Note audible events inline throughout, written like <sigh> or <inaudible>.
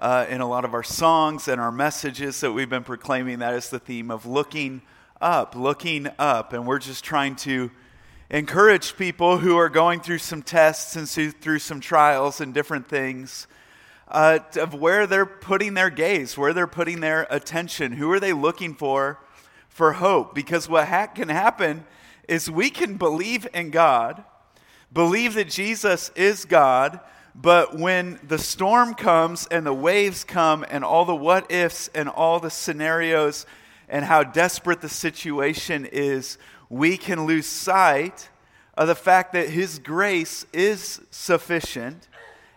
uh, in a lot of our songs and our messages that we've been proclaiming. That is the theme of looking up, looking up. And we're just trying to encourage people who are going through some tests and through some trials and different things uh, of where they're putting their gaze, where they're putting their attention. Who are they looking for for hope? Because what ha- can happen is we can believe in God, believe that Jesus is God but when the storm comes and the waves come and all the what ifs and all the scenarios and how desperate the situation is, we can lose sight of the fact that His grace is sufficient.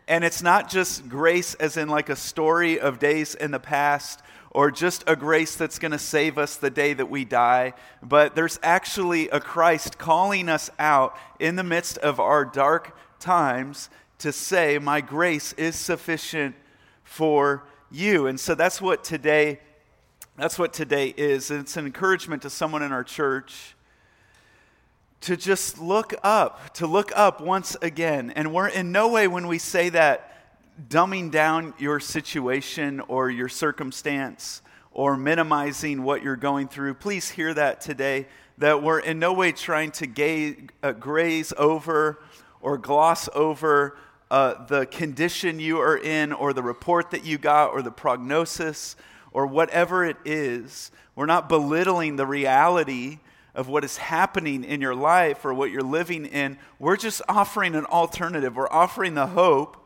And it's not just grace as in like a story of days in the past or just a grace that's going to save us the day that we die, but there's actually a Christ calling us out in the midst of our dark times to say, My grace is sufficient for you. And so that's what today. That's what today is. It's an encouragement to someone in our church to just look up, to look up once again. And we're in no way, when we say that, dumbing down your situation or your circumstance or minimizing what you're going through. Please hear that today, that we're in no way trying to gaze, uh, graze over or gloss over uh, the condition you are in, or the report that you got, or the prognosis, or whatever it is. We're not belittling the reality of what is happening in your life or what you're living in. We're just offering an alternative. We're offering the hope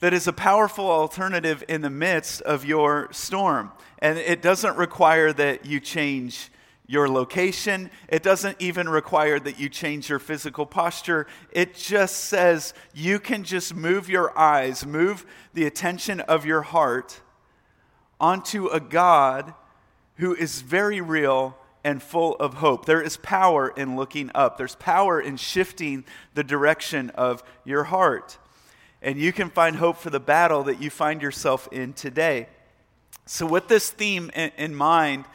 that is a powerful alternative in the midst of your storm. And it doesn't require that you change your location. It doesn't even require that you change your physical posture. It just says you can just move your eyes, move the attention of your heart onto a God who is very real and full of hope. There is power in looking up, there's power in shifting the direction of your heart. And you can find hope for the battle that you find yourself in today. So, with this theme in, mind,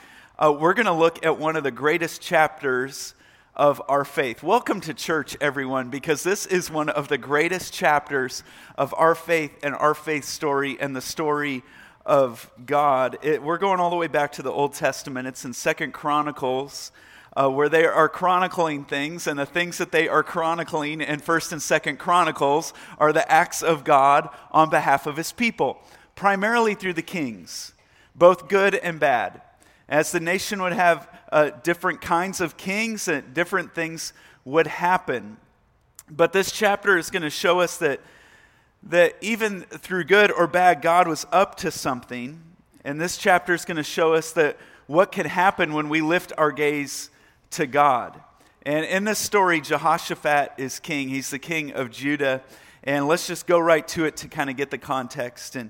uh, we're going to look at one of the greatest chapters of our faith. Welcome to church, everyone, because this is one of the greatest chapters of our faith and our faith story and the story of God. It, we're going all the way back to the Old Testament. It's in Second Chronicles. Uh, where they are chronicling things, and the things that they are chronicling in First and Second Chronicles are the acts of God on behalf of His people, primarily through the kings, both good and bad. As the nation would have uh, different kinds of kings, and different things would happen. But this chapter is going to show us that, that even through good or bad, God was up to something. And this chapter is going to show us that what can happen when we lift our gaze to God. And in this story, Jehoshaphat is king. He's the king of Judah. And let's just go right to it to kind of get the context. And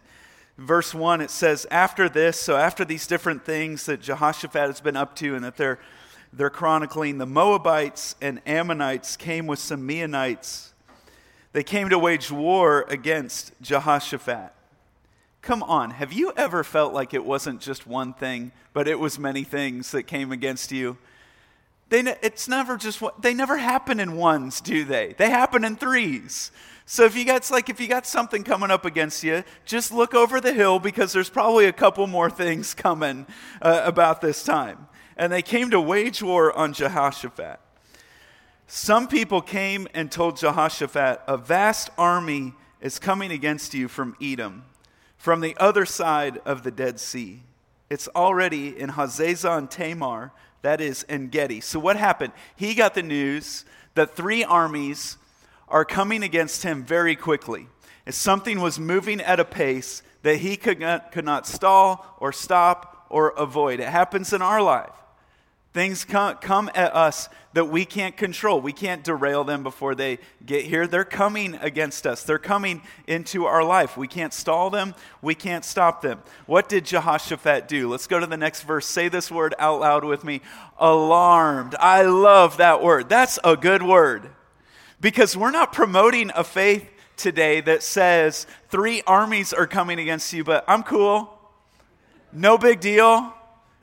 verse 1, it says, After this, so after these different things that Jehoshaphat has been up to and that they're, they're chronicling, the Moabites and Ammonites came with some Meunites. They came to wage war against Jehoshaphat. Come on, have you ever felt like it wasn't just one thing, but it was many things that came against you? They, it's never just what, they never happen in ones, do they? They happen in threes. So if you got like if you got something coming up against you, just look over the hill because there's probably a couple more things <laughs> coming uh, about this time. And they came to wage war on Jehoshaphat. Some people came and told Jehoshaphat, "A vast army is coming against you from Edom, from the other side of the Dead Sea. It's already in Hazazon Tamar, that is En Gedi." So what happened? He got the news that three armies are coming against him very quickly. Something was moving at a pace that he could not, could not stall or stop or avoid. It happens in our life. Things come, come at us that we can't control. We can't derail them before they get here. They're coming against us, they're coming into our life. We can't stall them, we can't stop them. What did Jehoshaphat do? Let's go to the next verse. Say this word out loud with me alarmed. I love that word. That's a good word because we're not promoting a faith today that says three armies are coming against you, but I'm cool. No big deal.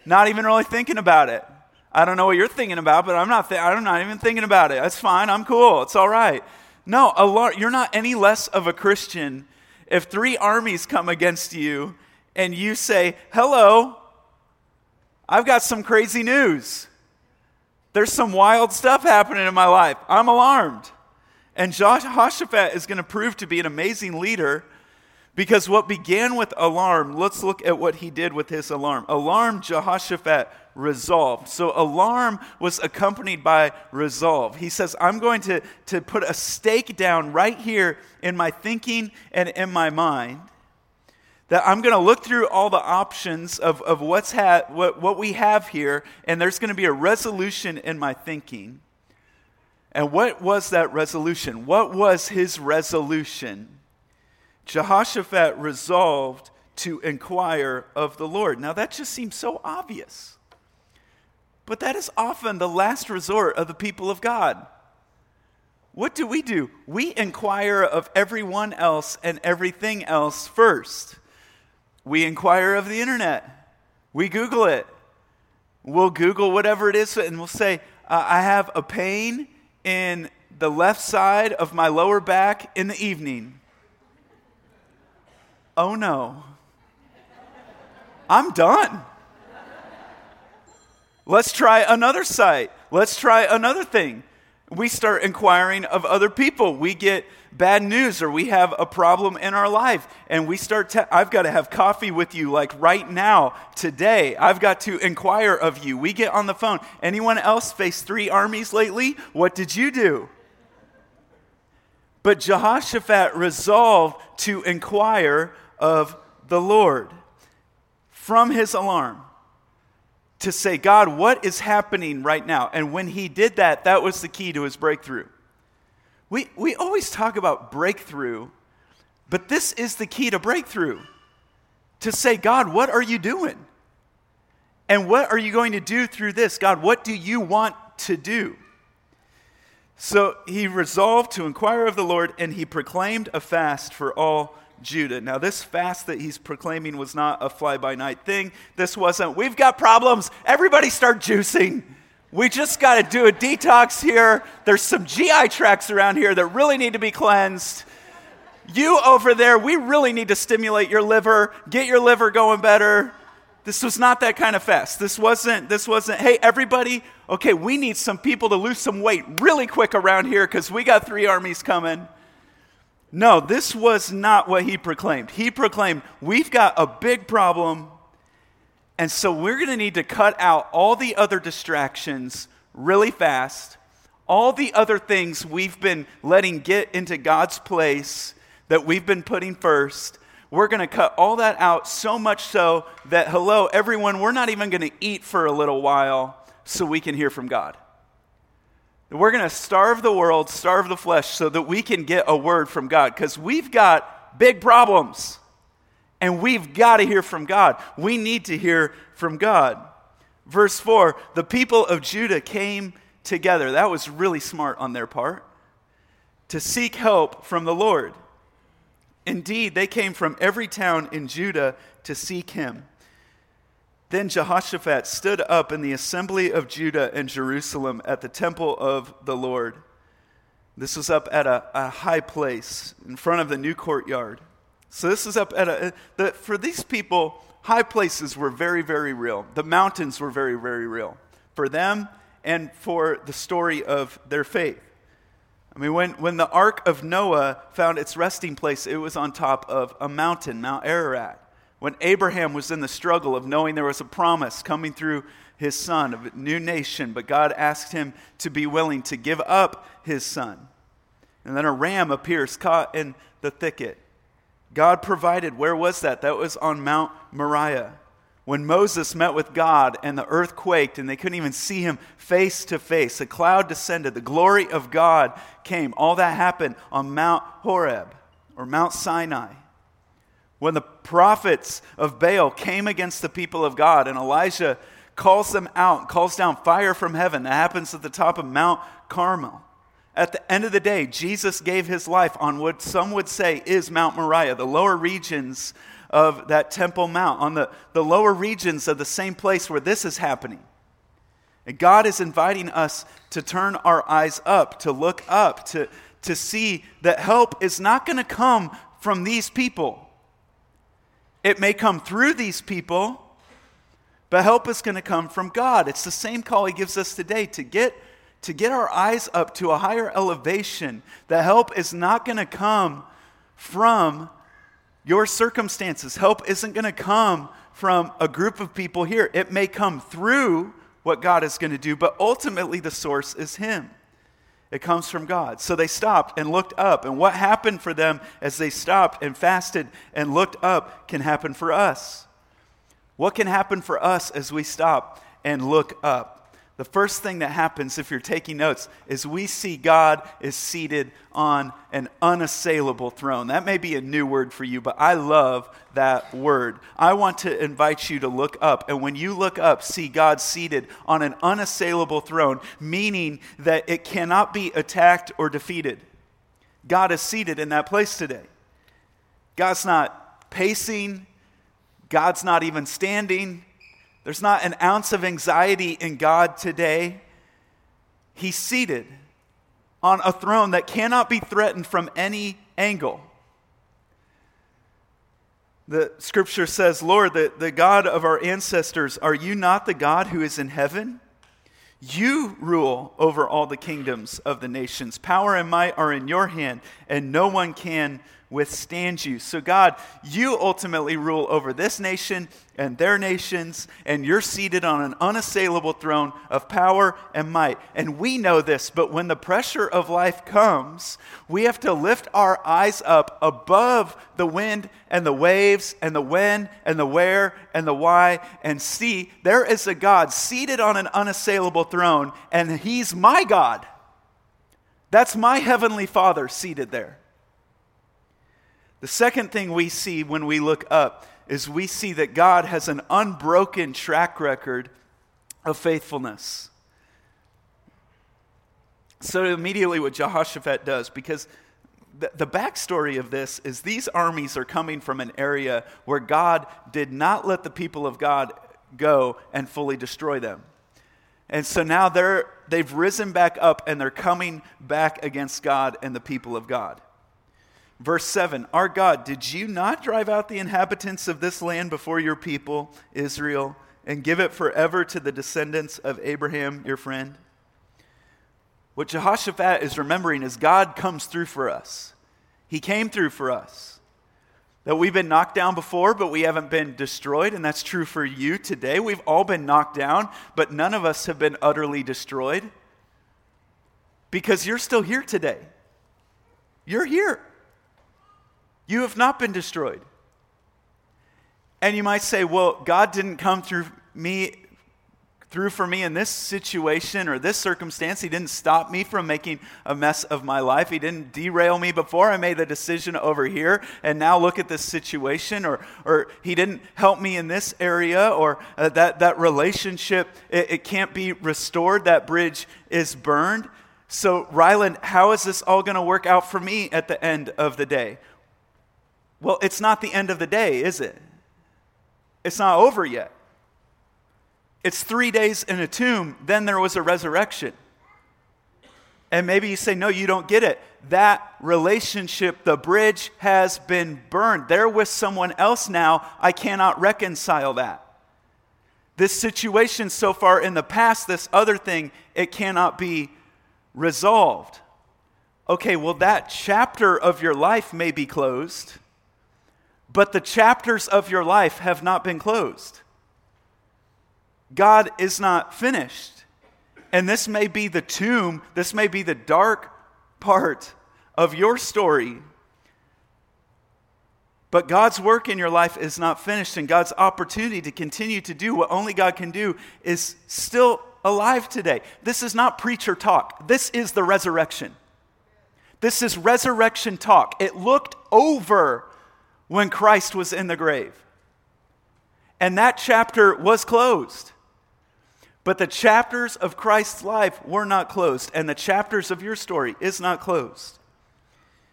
Not even really thinking about it. I don't know what you're thinking about, but I'm not, th- I'm not even thinking about it. That's fine. I'm cool. It's all right. No, alar- you're not any less of a Christian if three armies come against you and you say, Hello, I've got some crazy news. There's some wild stuff happening in my life. I'm alarmed. And Jehoshaphat is going to prove to be an amazing leader because what began with alarm, let's look at what he did with his alarm. Alarm, Jehoshaphat resolved. So alarm was accompanied by resolve. He says, I'm going to, to put a stake down right here in my thinking and in my mind. That I'm going to look through all the options of, of what's ha- what, what we have here, and there's going to be a resolution in my thinking. And what was that resolution? What was his resolution? Jehoshaphat resolved to inquire of the Lord. Now, that just seems so obvious. But that is often the last resort of the people of God. What do we do? We inquire of everyone else and everything else first. We inquire of the internet. We Google it. We'll Google whatever it is and we'll say, I have a pain in the left side of my lower back in the evening oh no, I'm done. Let's try another site. Let's try another thing. We start inquiring of other people. We get bad news or we have a problem in our life and we start I've got to have coffee with you like right now today. I've got to inquire of you. We get on the phone. Anyone else face three armies lately? What did you do? But Jehoshaphat resolved to inquire of the Lord from his alarm to say, God, what is happening right now? And when he did that, that was the key to his breakthrough. We, we always talk about breakthrough, but this is the key to breakthrough to say, God, what are you doing? And what are you going to do through this? God, what do you want to do? So he resolved to inquire of the Lord, and he proclaimed a fast for all Judah. Now, this fast that he's proclaiming was not a fly by night thing. This wasn't, we've got problems, everybody start juicing. We just got to do a detox here. There's some GI tracts around here that really need to be cleansed. You over there, we really need to stimulate your liver, get your liver going better. This was not that kind of fast. This wasn't, this wasn't, hey, everybody, okay, we need some people to lose some weight really quick around here because we got three armies coming. No, this was not what he proclaimed. He proclaimed, We've got a big problem, and so we're going to need to cut out all the other distractions really fast, all the other things we've been letting get into God's place that we've been putting first. We're going to cut all that out so much so that, hello, everyone, we're not even going to eat for a little while so we can hear from God. We're going to starve the world, starve the flesh, so that we can get a word from God because we've got big problems and we've got to hear from God. We need to hear from God. Verse 4 the people of Judah came together. That was really smart on their part to seek help from the Lord. Indeed, they came from every town in Judah to seek him. Then Jehoshaphat stood up in the assembly of Judah and Jerusalem at the temple of the Lord. This was up at a, a high place in front of the new courtyard. So this is up at a, the, for these people, high places were very, very real. The mountains were very, very real for them and for the story of their faith. I mean, when, when the ark of Noah found its resting place, it was on top of a mountain, Mount Ararat when Abraham was in the struggle of knowing there was a promise coming through his son of a new nation, but God asked him to be willing to give up his son. And then a ram appears caught in the thicket. God provided. Where was that? That was on Mount Moriah, when Moses met with God and the earth quaked and they couldn't even see him face to face. A cloud descended, the glory of God came. All that happened on Mount Horeb or Mount Sinai. When the prophets of Baal came against the people of God and Elijah calls them out, calls down fire from heaven, that happens at the top of Mount Carmel. At the end of the day, Jesus gave his life on what some would say is Mount Moriah, the lower regions of that Temple Mount, on the, the lower regions of the same place where this is happening. And God is inviting us to turn our eyes up, to look up, to, to see that help is not going to come from these people. It may come through these people, but help is going to come from God. It's the same call He gives us today to get, to get our eyes up to a higher elevation. The help is not going to come from your circumstances. Help isn't going to come from a group of people here. It may come through what God is going to do, but ultimately the source is Him. It comes from God. So they stopped and looked up. And what happened for them as they stopped and fasted and looked up can happen for us. What can happen for us as we stop and look up? The first thing that happens if you're taking notes is we see God is seated on an unassailable throne. That may be a new word for you, but I love that word. I want to invite you to look up. And when you look up, see God seated on an unassailable throne, meaning that it cannot be attacked or defeated. God is seated in that place today. God's not pacing, God's not even standing. There's not an ounce of anxiety in God today. He's seated on a throne that cannot be threatened from any angle. The scripture says, Lord, the, the God of our ancestors, are you not the God who is in heaven? You rule over all the kingdoms of the nations. Power and might are in your hand, and no one can withstand you. So, God, you ultimately rule over this nation and their nations, and you're seated on an unassailable throne of power and might. And we know this, but when the pressure of life comes, we have to lift our eyes up above the wind and the waves and the when and the where and the why and see there is a God seated on an unassailable throne, and He's my God. That's my heavenly Father seated there. The second thing we see when we look up is we see that God has an unbroken track record of faithfulness. So, immediately, what Jehoshaphat does, because the, backstory of this is these armies are coming from an area where God did not let the people of God go and fully destroy them. And so now they're, they've risen back up and they're coming back against God and the people of God. Verse 7 Our God, did you not drive out the inhabitants of this land before your people, Israel, and give it forever to the descendants of Abraham, your friend? What Jehoshaphat is remembering is God comes through for us. He came through for us. That we've been knocked down before, but we haven't been destroyed, and that's true for you today. We've all been knocked down, but none of us have been utterly destroyed because you're still here today. You're here. You have not been destroyed. And you might say, well, God didn't come through me through for me in this situation or this circumstance. He didn't stop me from making a mess of my life. He didn't derail me before I made the decision over here and now look at this situation or, or he didn't help me in this area or uh, that, that relationship, it, it can't be restored. That bridge is burned. So, Ryland, how is this all going to work out for me at the end of the day? Well, it's not the end of the day, is it? It's not over yet. It's three days in a tomb, then there was a resurrection. And maybe you say, no, you don't get it. That relationship, the bridge has been burned. They're with someone else now. I cannot reconcile that. This situation so far in the past, this other thing, it cannot be resolved. Okay, well, that chapter of your life may be closed but the chapters of your life have not been closed. God is not finished. And this may be the tomb, this may be the dark part of your story. But God's work in your life is not finished, and God's opportunity to continue to do what only God can do is still alive today. This is not preacher talk, this is the resurrection. This is resurrection talk. It looked over when Christ was in the grave. And that chapter was closed. But the chapters of Christ's life were not closed, and the chapters of your story is not closed.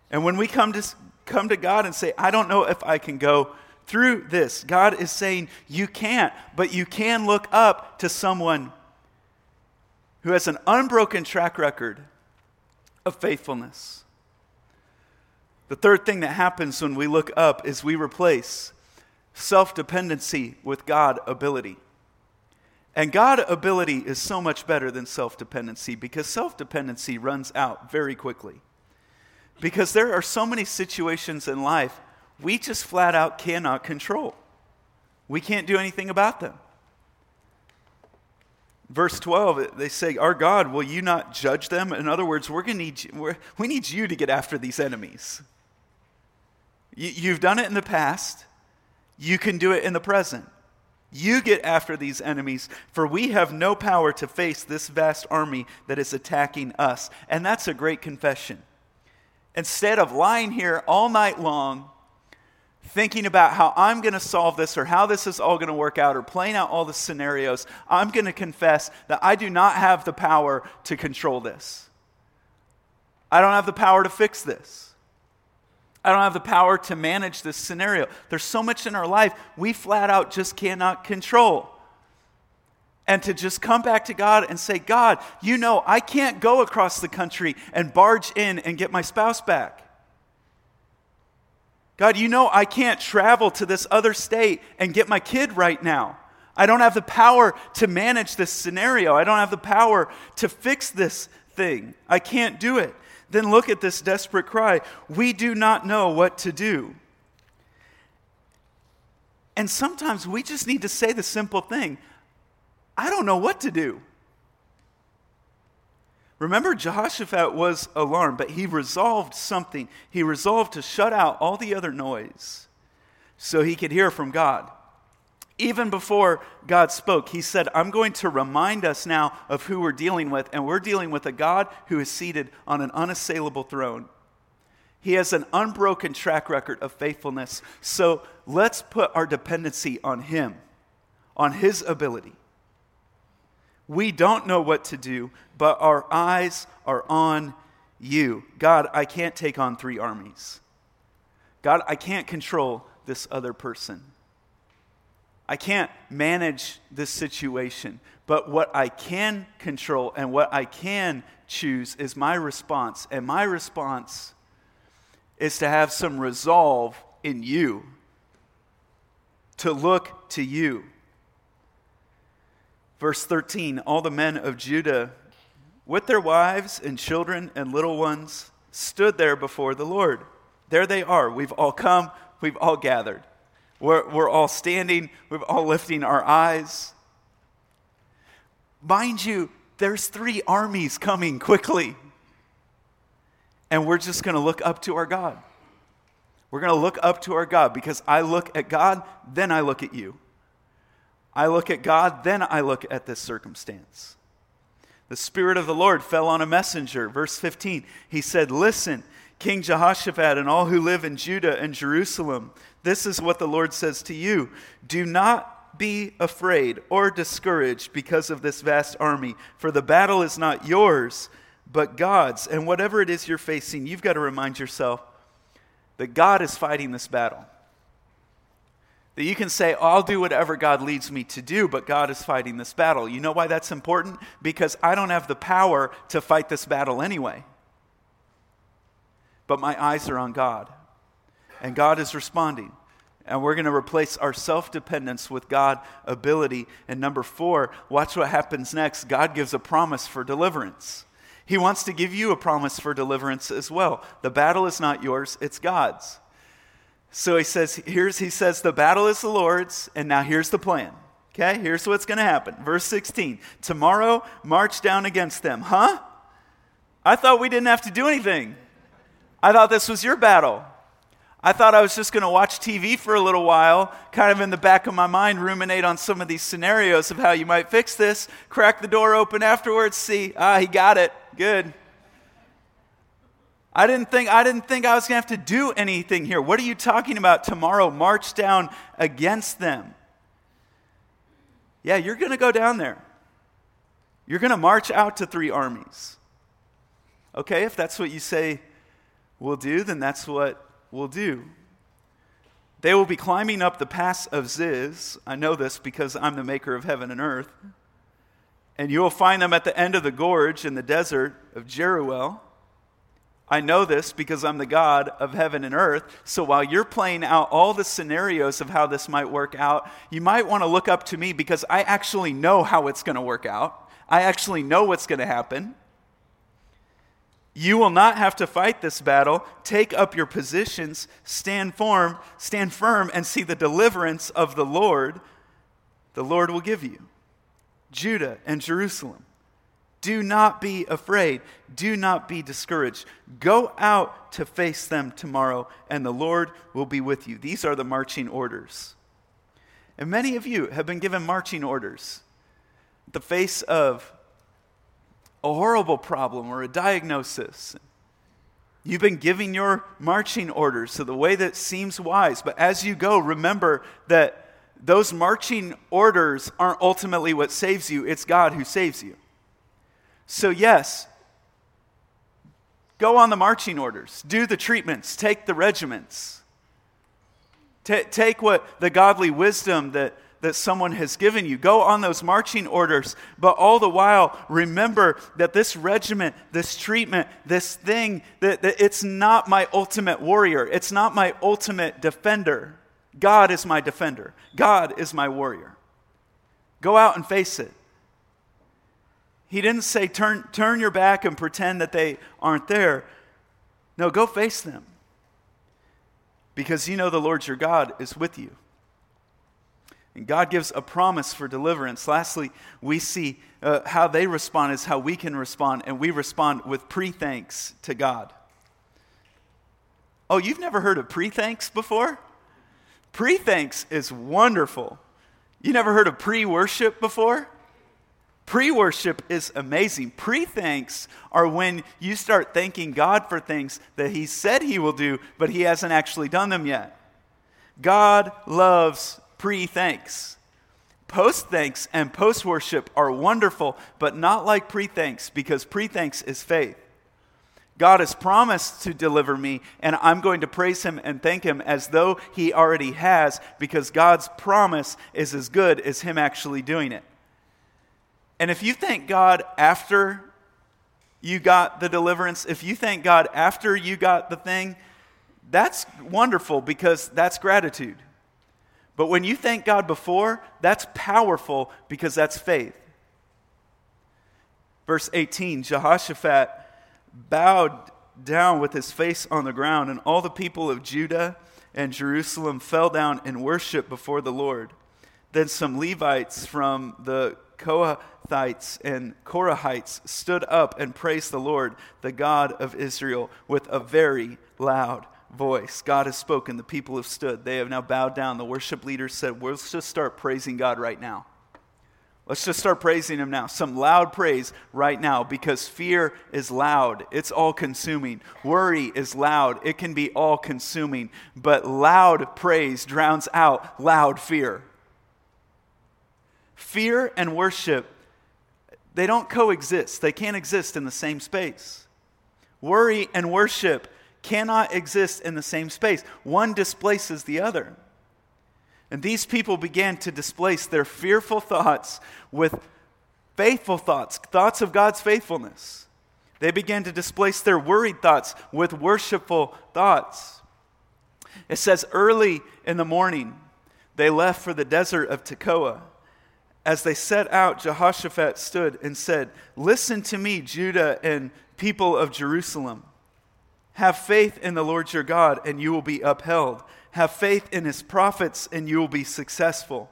And when we come to come to God and say, I don't know if I can go through this. God is saying, You can't, but you can look up to someone who has an unbroken track record of faithfulness. The third thing that happens when we look up is we replace self dependency with God ability. And God ability is so much better than self dependency because self dependency runs out very quickly. Because there are so many situations in life we just flat out cannot control. We can't do anything about them. Verse 12, they say, Our God, will you not judge them? In other words, we're gonna need you, we need you to get after these enemies. You, you've done it in the past, you can do it in the present. You get after these enemies, for we have no power to face this vast army that is attacking us. And that's a great confession instead of lying here all night long thinking about how I'm going to solve this or how this is all going to work out or playing out all the scenarios, I'm going to confess that I do not have the power to control this. I don't have the power to fix this. I don't have the power to manage this scenario. There's so much in our life we flat out just cannot control and to just come back to God and say, God, you know, I can't go across the country and barge in and get my spouse back. God, you know, I can't travel to this other state and get my kid right now. I don't have the power to manage this scenario. I don't have the power to fix this thing. I can't do it. Then look at this desperate cry. We do not know what to do. And sometimes we just need to say the simple thing I don't know what to do. Remember, Jehoshaphat was alarmed, but he resolved something. He resolved to shut out all the other noise so he could hear from God. Even before God spoke, he said, I'm going to remind us now of who we're dealing with, and we're dealing with a God who is seated on an unassailable throne. He has an unbroken track record of faithfulness. So let's put our dependency on him, on his ability. We don't know what to do, but our eyes are on you. God, I can't take on three armies. God, I can't control this other person. I can't manage this situation. But what I can control and what I can choose is my response. And my response is to have some resolve in you, to look to you. Verse 13 All the men of Judah, with their wives and children and little ones, stood there before the Lord. There they are. We've all come, we've all gathered. We're, we're all standing, we're all lifting our eyes. Mind you, there's three armies coming quickly. And we're just going to look up to our God. We're going to look up to our God because I look at God, then I look at you. I look at God, then I look at this circumstance. The Spirit of the Lord fell on a messenger. Verse 15, he said, Listen, King Jehoshaphat and all who live in Judah and Jerusalem, this is what the Lord says to you Do not be afraid or discouraged because of this vast army, for the battle is not yours, but God's. And whatever it is you're facing, you've got to remind yourself that God is fighting this battle. That you can say, I'll do whatever God leads me to do, but God is fighting this battle. You know why that's important? Because I don't have the power to fight this battle anyway. But my eyes are on God, and God is responding. And we're going to replace our self dependence with God ability. And number four, watch what happens next. God gives a promise for deliverance. He wants to give you a promise for deliverance as well. The battle is not yours, it's God's. So he says, here's, he says, the battle is the Lord's, and now here's the plan. Okay, here's what's going to happen. Verse 16 Tomorrow, march down against them. Huh? I thought we didn't have to do anything. I thought this was your battle. I thought I was just going to watch TV for a little while, kind of in the back of my mind, ruminate on some of these scenarios of how you might fix this, crack the door open afterwards, see, ah, he got it. Good. I didn't think I didn't think I was going to have to do anything here. What are you talking about tomorrow? March down against them. Yeah, you're going to go down there. You're going to march out to three armies. Okay, if that's what you say we'll do, then that's what we'll do. They will be climbing up the pass of Ziz. I know this because I'm the maker of heaven and earth. And you will find them at the end of the gorge in the desert of Jeruel. I know this because I'm the God of heaven and earth. So while you're playing out all the scenarios of how this might work out, you might want to look up to me because I actually know how it's going to work out. I actually know what's going to happen. You will not have to fight this battle. Take up your positions, stand firm, stand firm and see the deliverance of the Lord. The Lord will give you. Judah and Jerusalem. Do not be afraid. Do not be discouraged. Go out to face them tomorrow, and the Lord will be with you. These are the marching orders. And many of you have been given marching orders. The face of a horrible problem or a diagnosis. You've been giving your marching orders to the way that seems wise, but as you go, remember that those marching orders aren't ultimately what saves you, it's God who saves you. So, yes, go on the marching orders, do the treatments, take the regiments, T- take what the godly wisdom that that someone has given you. Go on those marching orders, but all the while, remember that this regiment, this treatment, this thing, that, that it's not my ultimate warrior. It's not my ultimate defender. God is my defender, God is my warrior. Go out and face it. He didn't say turn, turn your back and pretend that they aren't there. No, go face them. Because you know the Lord your God is with you. And God gives a promise for deliverance. Lastly, we see uh, how they respond is how we can respond, and we respond with pre thanks to God. Oh, you've never heard of pre thanks before? Pre thanks is wonderful. You never heard of pre worship before? Pre worship is amazing. Pre thanks are when you start thanking God for things that He said He will do, but He hasn't actually done them yet. God loves pre thanks. Post thanks and post worship are wonderful, but not like pre thanks because pre thanks is faith. God has promised to deliver me, and I'm going to praise Him and thank Him as though He already has, because God's promise is as good as Him actually doing it. And if you thank God after you got the deliverance, if you thank God after you got the thing, that's wonderful because that's gratitude. But when you thank God before, that's powerful because that's faith. Verse 18 Jehoshaphat bowed down with his face on the ground, and all the people of Judah and Jerusalem fell down and worshiped before the Lord. Then some Levites from the Kohathites and Korahites stood up and praised the Lord, the God of Israel, with a very loud voice. God has spoken. The people have stood. They have now bowed down. The worship leader said, well, Let's just start praising God right now. Let's just start praising Him now. Some loud praise right now because fear is loud. It's all consuming. Worry is loud. It can be all consuming. But loud praise drowns out loud fear. Fear and worship, they don't coexist, they can't exist in the same space. Worry and worship cannot exist in the same space. One displaces the other. And these people began to displace their fearful thoughts with faithful thoughts, thoughts of God's faithfulness. They began to displace their worried thoughts with worshipful thoughts. It says, early in the morning, they left for the desert of Tekoa. As they set out, Jehoshaphat stood and said, Listen to me, Judah and people of Jerusalem. Have faith in the Lord your God, and you will be upheld. Have faith in his prophets, and you will be successful.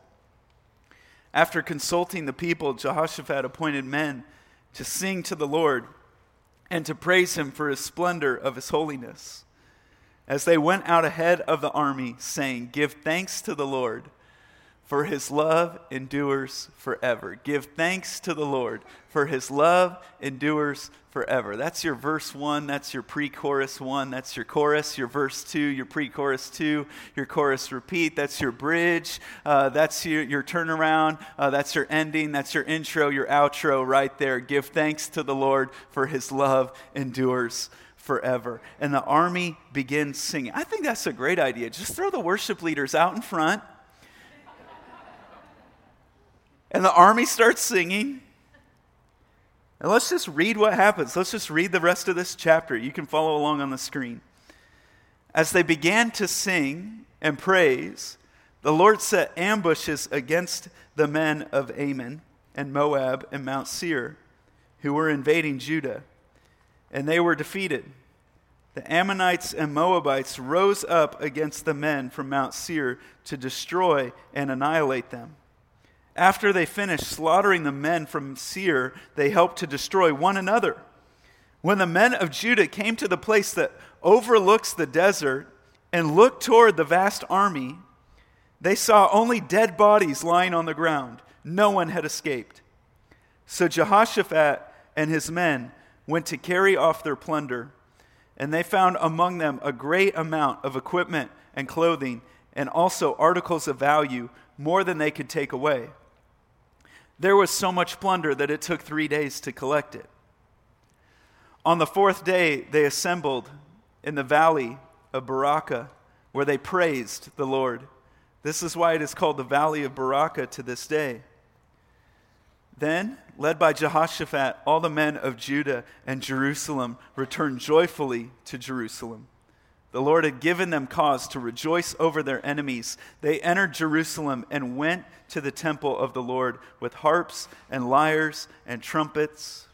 After consulting the people, Jehoshaphat appointed men to sing to the Lord and to praise him for his splendor of his holiness. as they went out ahead of the army, saying, Give thanks to the Lord, for his love endures forever. Give thanks to the Lord, for his love endures forever. That's your verse one, that's your pre chorus one, that's your chorus, your verse two, your pre chorus two, your chorus repeat, that's your bridge, uh, that's your, your turnaround, uh, that's your ending, that's your intro, your outro right there. Give thanks to the Lord, for his love endures forever. And the army begins singing. I think that's a great idea. Just throw the worship leaders out in front. And the army starts singing. And let's just read what happens. Let's just read the rest of this chapter. You can follow along on the screen. As they began to sing and praise, the Lord set ambushes against the men of Ammon and Moab and Mount Seir, who were invading Judah and they were defeated. The Ammonites and Moabites rose up against the men from Mount Seir to destroy and annihilate them. After they finished slaughtering the men from Seir, they helped to destroy one another. When the men of Judah came to the place that overlooks the desert and looked toward the vast army, they saw only dead bodies lying on the ground. No one had escaped. So Jehoshaphat and his men went to carry off their plunder, and they found among them a great amount of equipment and clothing, and also articles of value, more than they could take away. There was so much plunder that it took three days to collect it. On the fourth day, they assembled in the valley of Berachah, where they praised the Lord. This is why it is called the Valley of Berachah to this day. Then, led by Jehoshaphat, all the men of Judah and Jerusalem returned joyfully to Jerusalem. The Lord had given them cause to rejoice over their enemies. They entered Jerusalem and went to the temple of the Lord with harps and lyres and trumpets.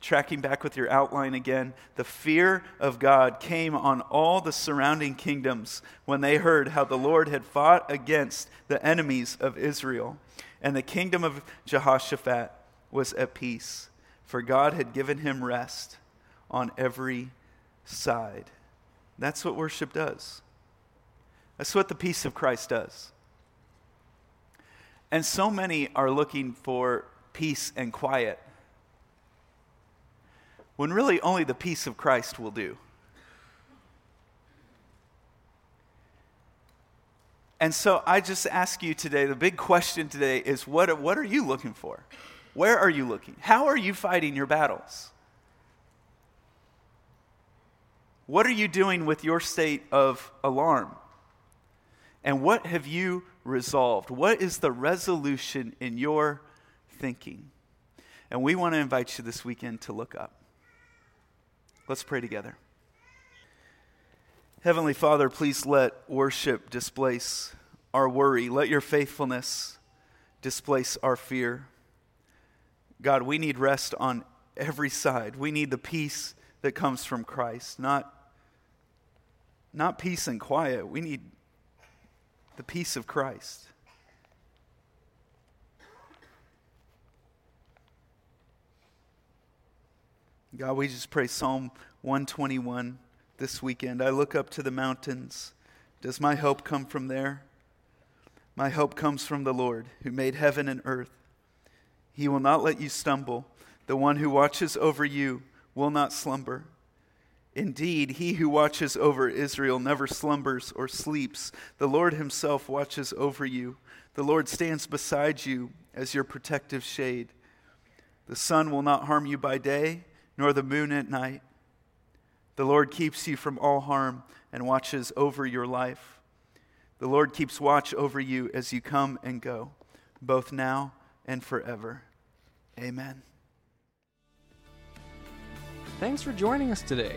Tracking back with your outline again, the fear of God came on all the surrounding kingdoms when they heard how the Lord had fought against the enemies of Israel and the kingdom of Jehoshaphat was at peace, for God had given him rest on every side. That's what worship does. That's what the peace of Christ does. And so many are looking for peace and quiet when really only the peace of Christ will do. And so I just ask you today the big question today is what, what are you looking for? Where are you looking? How are you fighting your battles? What are you doing with your state of alarm? And what have you resolved? What is the resolution in your thinking? And we want to invite you this weekend to look up. Let's pray together. Heavenly Father, please let worship displace our worry. Let your faithfulness displace our fear. God, we need rest on every side. We need the peace that comes from Christ, not, not peace and quiet. We need the peace of Christ. God, we just pray Psalm 121 this weekend. I look up to the mountains. Does my hope come from there? My hope comes from the Lord, who made heaven and earth. He will not let you stumble. The one who watches over you will not slumber. Indeed, he who watches over Israel never slumbers or sleeps. The Lord himself watches over you. The Lord stands beside you as your protective shade. The sun will not harm you by day, nor the moon at night. The Lord keeps you from all harm and watches over your life. The Lord keeps watch over you as you come and go, both now and forever. Amen. Thanks for joining us today.